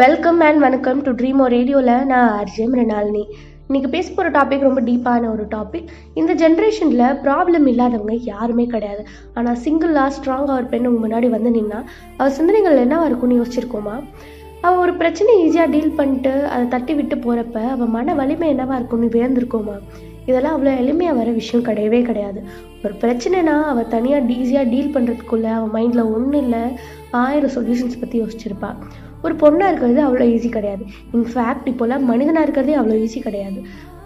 Welcome and வணக்கம் to ட்ரீமோ ரேடியோவில் நான் அர்ஜய் மிருணாலினி இன்னைக்கு பேச போகிற டாபிக் ரொம்ப டீப்பான ஒரு டாபிக் இந்த ஜென்ரேஷனில் ப்ராப்ளம் இல்லாதவங்க யாருமே கிடையாது. ஆனால் சிங்கிளாக ஸ்ட்ராங்காக ஒரு பெண் உங்கள் முன்னாடி வந்து நின்னா அவள் சிந்தனைகள் என்னவா இருக்கும்னு யோசிச்சிருக்கோமா? அவள் ஒரு பிரச்சனையை ஈஸியாக டீல் பண்ணிட்டு அதை தட்டி விட்டு போகிறப்ப அவள் மன வலிமை என்னவா இருக்கும்னு வியந்திருக்கோமா? இதெல்லாம் அவ்வளோ எளிமையாக வர விஷயம் கிடையவே கிடையாது. ஒரு பிரச்சனைனா அவள் தனியாக ஈஸியாக டீல் பண்ணுறதுக்குள்ளே அவள் மைண்டில் ஒன்றும் இல்லை ஆயிரம் சொல்யூஷன்ஸ் பற்றி யோசிச்சிருப்பாள் ஒரு பொண்ணாக இருக்கிறது அவ்வளோ ஈஸி கிடையாது. இன்ஃபேக்ட் இப்போல்லாம் மனிதனாக இருக்கிறதே அவ்வளோ ஈஸி கிடையாது.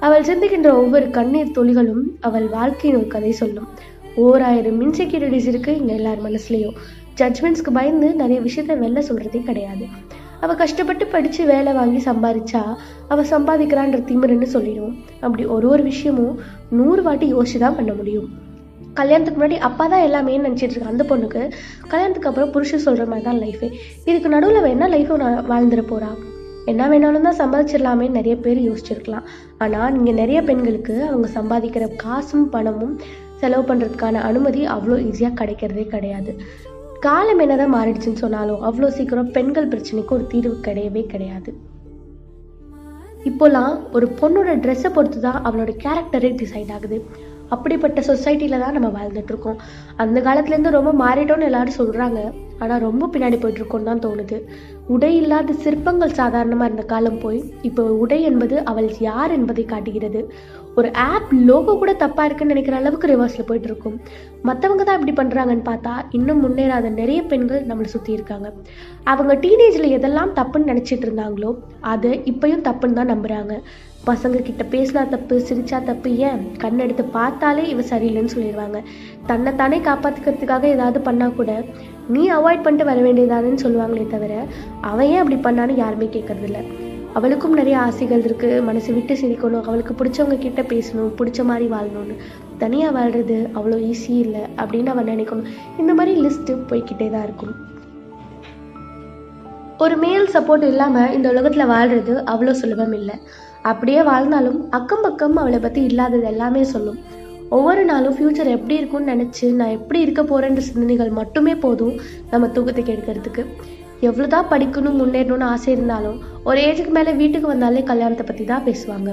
அவள் சிந்திக்கின்ற ஒவ்வொரு கண்ணீர் துளிகளும் அவள் வாழ்க்கையின் ஒரு கதை சொல்லும். ஓராயிரம் இன்செக்யூரிட்டிஸ் இருக்குது இங்கே எல்லார் மனசுலேயும். ஜட்மெண்ட்ஸ்க்கு பயந்து நிறைய விஷயத்த வெளில சொல்கிறதே கிடையாது. அவள் கஷ்டப்பட்டு படித்து வேலை வாங்கி சம்பாதிச்சா அவள் சம்பாதிக்கிறான்ற திமிருன்னு சொல்லிடுவோம். அப்படி ஒரு ஒரு விஷயமும் நூறு வாட்டி யோசிச்சு தான் பண்ண முடியும். கல்யாணத்துக்கு முன்னாடி அப்பா தான் எல்லாமே நினச்சிட்டு இருக்கா அந்த பொண்ணுக்கு கல்யாணத்துக்கு அப்புறம் புருஷன் சொல்கிற மாதிரி தான் லைஃபே இதுக்கு நடுவில் வேணால் என்ன லைஃபை வாழ்ந்துட போகிறா என்ன வேணாலும் தான் சம்பாதிச்சிடலாமே நிறைய பேர் யோசிச்சிருக்கலாம். ஆனால் நீங்கள் நிறைய பெண்களுக்கு அவங்க சம்பாதிக்கிற காசும் பணமும் செலவு பண்ணுறதுக்கான அனுமதி அவ்வளோ ஈஸியாக கிடைக்கிறதே கிடையாது. காலம் என்னதான் மாறிடுச்சுன்னு சொன்னாலும் அவ்வளோ சீக்கிரம் பெண்கள் பிரச்சனைக்கு ஒரு தீர்வு கிடையவே கிடையாது. இப்போலாம் ஒரு பொண்ணோட ட்ரெஸ்ஸை பொறுத்து தான் அவளோட கேரக்டரே டிசைட் ஆகுது. அப்படிப்பட்ட சொசைட்டியில் தான் நம்ம வாழ்ந்துட்டு இருக்கோம் அந்த காலத்துலேருந்து ரொம்ப மாறிட்டோம்னு எல்லாரும் சொல்கிறாங்க ஆனால் ரொம்ப பின்னாடி போயிட்டுருக்கோன்னு தான் தோணுது. உடை இல்லாத சிற்பங்கள் சாதாரணமாக இருந்த காலம் போய் இப்போ உடை என்பது அவள் யார் என்பதை காட்டுகிறது? ஒரு ஆப் லோகோ கூட தப்பாக இருக்குன்னு நினைக்கிற அளவுக்கு ரிவர்ஸில் போயிட்டுருக்கும் மற்றவங்க தான் இப்படி பண்ணுறாங்கன்னு பார்த்தா இன்னும் முன்னேறாத நிறைய பெண்கள் நம்மளை சுற்றி இருக்காங்க. அவங்க டீனேஜில் எதெல்லாம் தப்புன்னு நினச்சிட்டு இருந்தாங்களோ அதை இப்பயும் தப்புன்னு தான் நம்புகிறாங்க பசங்க கிட்ட பேசினா தப்பு சிரிச்சா தப்பு ஏன்? கண் எடுத்து பார்த்தாலே இவ சரியில்லைன்னு சொல்லிடுவாங்க. தன்னை தானே காப்பாத்துக்கிறதுக்காக ஏதாவது பண்ணால் கூட நீ அவாய்ட் பண்ணிட்டு வர வேண்டியதானேன்னு சொல்லுவாங்களே தவிர அவன் ஏன் அப்படி பண்ணான்னு யாருமே கேட்கறதில்ல. அவளுக்கும் நிறைய ஆசைகள் இருக்குது மனசு விட்டு சிரிக்கணும். அவளுக்கு பிடிச்சவங்க கிட்ட பேசணும். பிடிச்ச மாதிரி வாழணும்னு. தனியாக வாழ்கிறது அவ்வளோ ஈஸி இல்லை அப்படின்னு அவன் நினைக்கணும். இந்த மாதிரி லிஸ்ட்டு போய்கிட்டே தான் இருக்கும். ஒரு மேல் சப்போர்ட் இல்லாமல் இந்த உலகத்தில் வாழ்கிறது அவ்வளோ சுலபம் இல்லை. அப்படியே வாழ்ந்தாலும் அக்கம் பக்கம் அவளை பற்றி இல்லாதது எல்லாமே சொல்லும். ஒவ்வொரு நாளும் ஃப்யூச்சர் எப்படி இருக்கும்னு நினச்சி நான் எப்படி இருக்க போகிறேன்ற சிந்தனைகள் மட்டுமே போதும் நம்ம தூக்கத்துக்கு எடுக்கிறதுக்கு எவ்வளோதான் படிக்கணும் முன்னேறணும்னு ஆசை இருந்தாலும் ஒரு ஏஜுக்கு மேலே வீட்டுக்கு வந்தாலே கல்யாணத்தை பற்றி தான் பேசுவாங்க.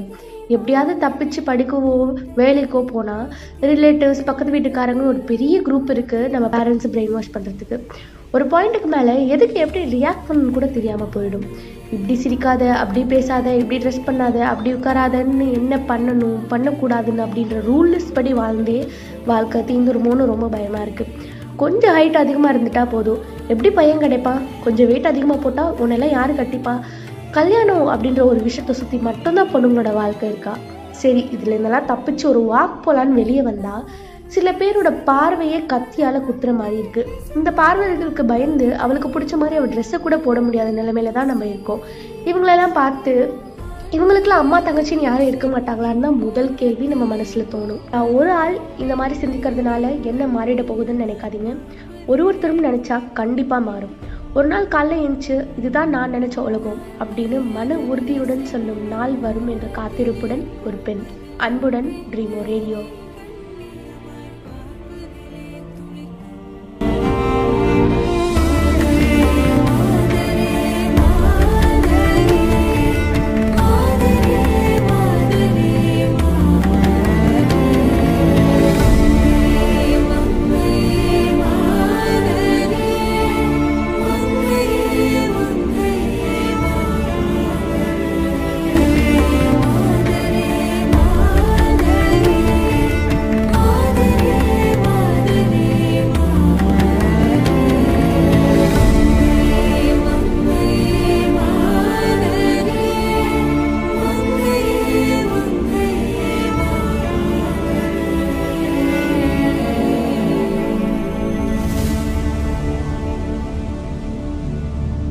எப்படியாவது தப்பிச்சு படிக்கவோ வேலைக்கோ போனால் ரிலேட்டிவ்ஸ் பக்கத்து வீட்டுக்காரங்க ஒரு பெரிய குரூப் இருக்குது நம்ம பேரண்ட்ஸ் பிரெயின் வாஷ் பண்ணுறதுக்கு ஒரு பாயிண்ட்டுக்கு மேலே எதுக்கு எப்படி ரியாக்ட் பண்ணணும்னு கூட தெரியாமல் போயிடும். இப்படி சிரிக்காத அப்படி பேசாத இப்படி ட்ரெஸ் பண்ணாத அப்படி உட்காராதன்னு என்ன பண்ணணும் பண்ணக்கூடாதுன்னு அப்படின்ற ரூல்ஸ் படி வாழ்ந்தே வாழ்க்கை தீந்துருமோன்னு ரொம்ப பயமாக இருக்குது கொஞ்சம் ஹைட் அதிகமாக இருந்துட்டா போதும். எப்படி பையன் கிடைப்பான்? கொஞ்சம் வெயிட் அதிகமாக போட்டால் உன்னெல்லாம் யார் கட்டிப்பா? கல்யாணம் அப்படின்ற ஒரு விஷயத்தை சுற்றி மட்டும்தான் பொண்ணுங்களோட வாழ்க்கை இருக்கா? சரி இதில் இருந்தெல்லாம் தப்பிச்சு ஒரு வாக் போகலான்னு வெளியே வந்தால் சில பேரோட பார்வையே கத்தியால் குத்துற மாதிரி இருக்குது இந்த பார்வைகளுக்கு பயந்து அவளுக்கு பிடிச்ச மாதிரி அவள் ட்ரெஸ்ஸை கூட போட முடியாத நிலைமையில தான் நம்ம இருக்கோம். இவங்களெல்லாம் பார்த்து இவங்களுக்குலாம் அம்மா தங்கச்சின்னு யாரும் இருக்க மாட்டாங்களான்னு தான் முதல் கேள்வி நம்ம மனசில் தோணும். நான் ஒரு ஆள் இந்த மாதிரி சிந்திக்கிறதுனால என்ன மாறிட போகுதுன்னு நினைக்காதீங்க. ஒரு ஒருத்தரும் நினச்சா கண்டிப்பாக மாறும். ஒரு நாள் காலைல எழுந்துச்சு இதுதான் நான் நினச்ச உலகம் அப்படின்னு மன உறுதியுடன் சொல்லும் நாள் வரும் என்ற காத்திருப்புடன் ஒரு பெண். அன்புடன் ட்ரீமோ ரேடியோ.